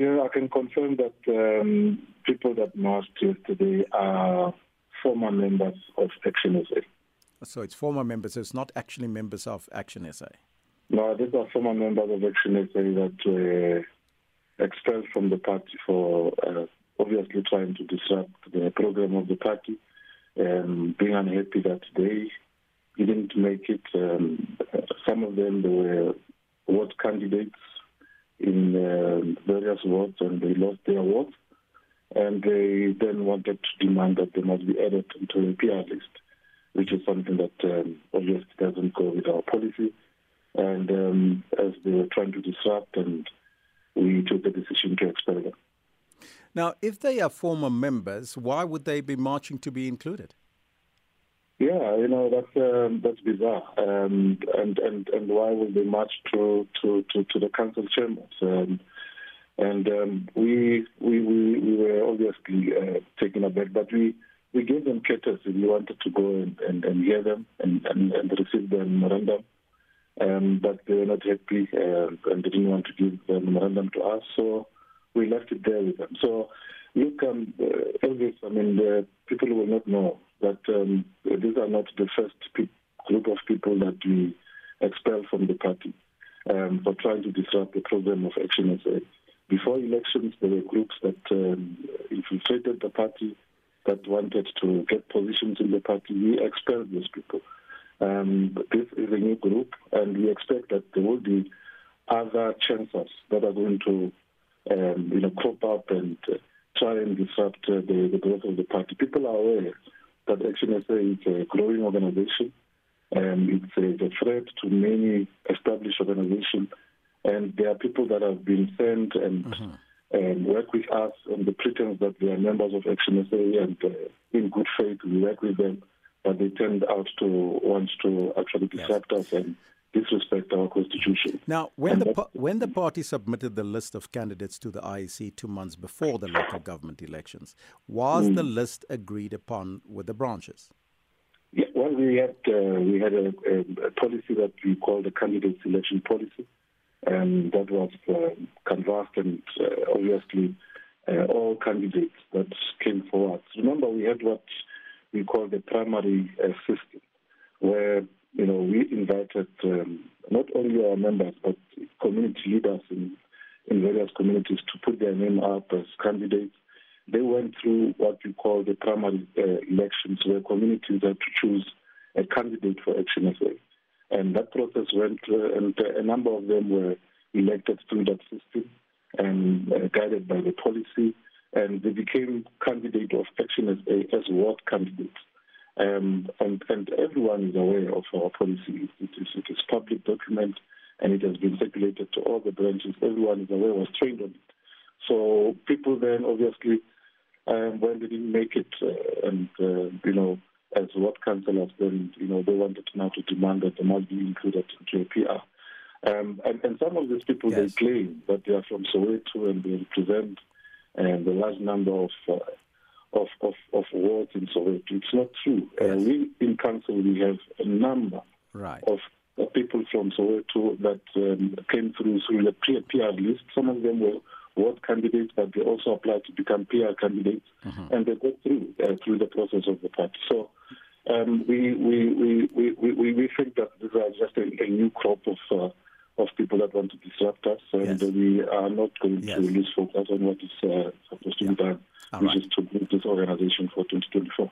Yeah, I can confirm that um, people that marched yesterday are former members of Action SA. So it's former members, so it's not actually members of Action SA? No, these are former members of Action SA that were expelled from the party for uh, obviously trying to disrupt the program of the party, um, being unhappy that they didn't make it. Um, some of them were ward candidates in uh, various wards and they lost their wards. And they then wanted to demand that they must be added to the PR list, which is something that um, obviously doesn't go with our policy. And um, as they were trying to disrupt, and we took the decision to expel them. Now, if they are former members, why would they be marching to be included? Yeah, you know that's um, that's bizarre, um, and and and why would they march to to to, to the council chambers? Um, and um, we, we we we were obviously uh, taken aback, but we we gave them courtesy. We wanted to go and, and, and hear them and, and, and receive the memorandum, um, but they were not happy uh, and they didn't want to give the memorandum to us. So we left it there with them. So look, um, uh, Elvis, I mean, the people will not know that um, these are not the first pe- group of people that we expel from the party um, for trying to disrupt the program of Action SA. Before elections, there were groups that um, infiltrated the party, that wanted to get positions in the party. We expelled those people. Um, this is a new group, and we expect that there will be other chances that are going to, um, you know, crop up and uh, try and disrupt uh, the, the growth of the party. People are aware that Action SA is a growing organization. and it's a, a threat to many established organizations. And there are people that have been sent and, mm-hmm. and work with us on the pretense that they are members of Action SA and uh, in good faith we work with them, but they turned out to want to actually disrupt yes. us and disrespect constitution. Now, when and the when the party submitted the list of candidates to the IEC two months before the local government elections, was mm. the list agreed upon with the branches? Yeah, well, we had uh, we had a, a, a, policy that we called the candidate selection policy, and that was uh, canvassed and uh, obviously uh, all candidates that came forward. Remember, we had what we call the primary uh, system, where you know, we invited um, not only our members but community leaders in, in various communities to put their name up as candidates. They went through what we call the primary uh, elections, where communities had to choose a candidate for Action SA. And that process went, uh, and a number of them were elected through that system and uh, guided by the policy. And they became candidate of Action as ward candidates. Um, and, and everyone is aware of our policy. It is, it is public document and it has been circulated to all the branches. Everyone is aware, was trained on it. So people then obviously, um, when they didn't make it, uh, and uh, you know, as what councillors, then you know they wanted now to demand that they must be included into a PR. Um, and, and, some of these people yes. they claim that they are from Soweto and they represent and a large number of uh, of, of, of wards in Soweto. It's not true. Uh, yes. Uh, we in council we have a number right. of uh, people from Soweto that um, came through through the PR list. Some of them were ward candidates, but they also applied to become PR candidates, mm-hmm. and they got through uh, through the process of the party. So. Um, we, we, we, we, we, we think that these are just a, a new crop of uh, of people that want to disrupt us, and we are not going yes. to lose focus on what is uh, supposed to yeah. be done, All which right. is to build this organization for 2024.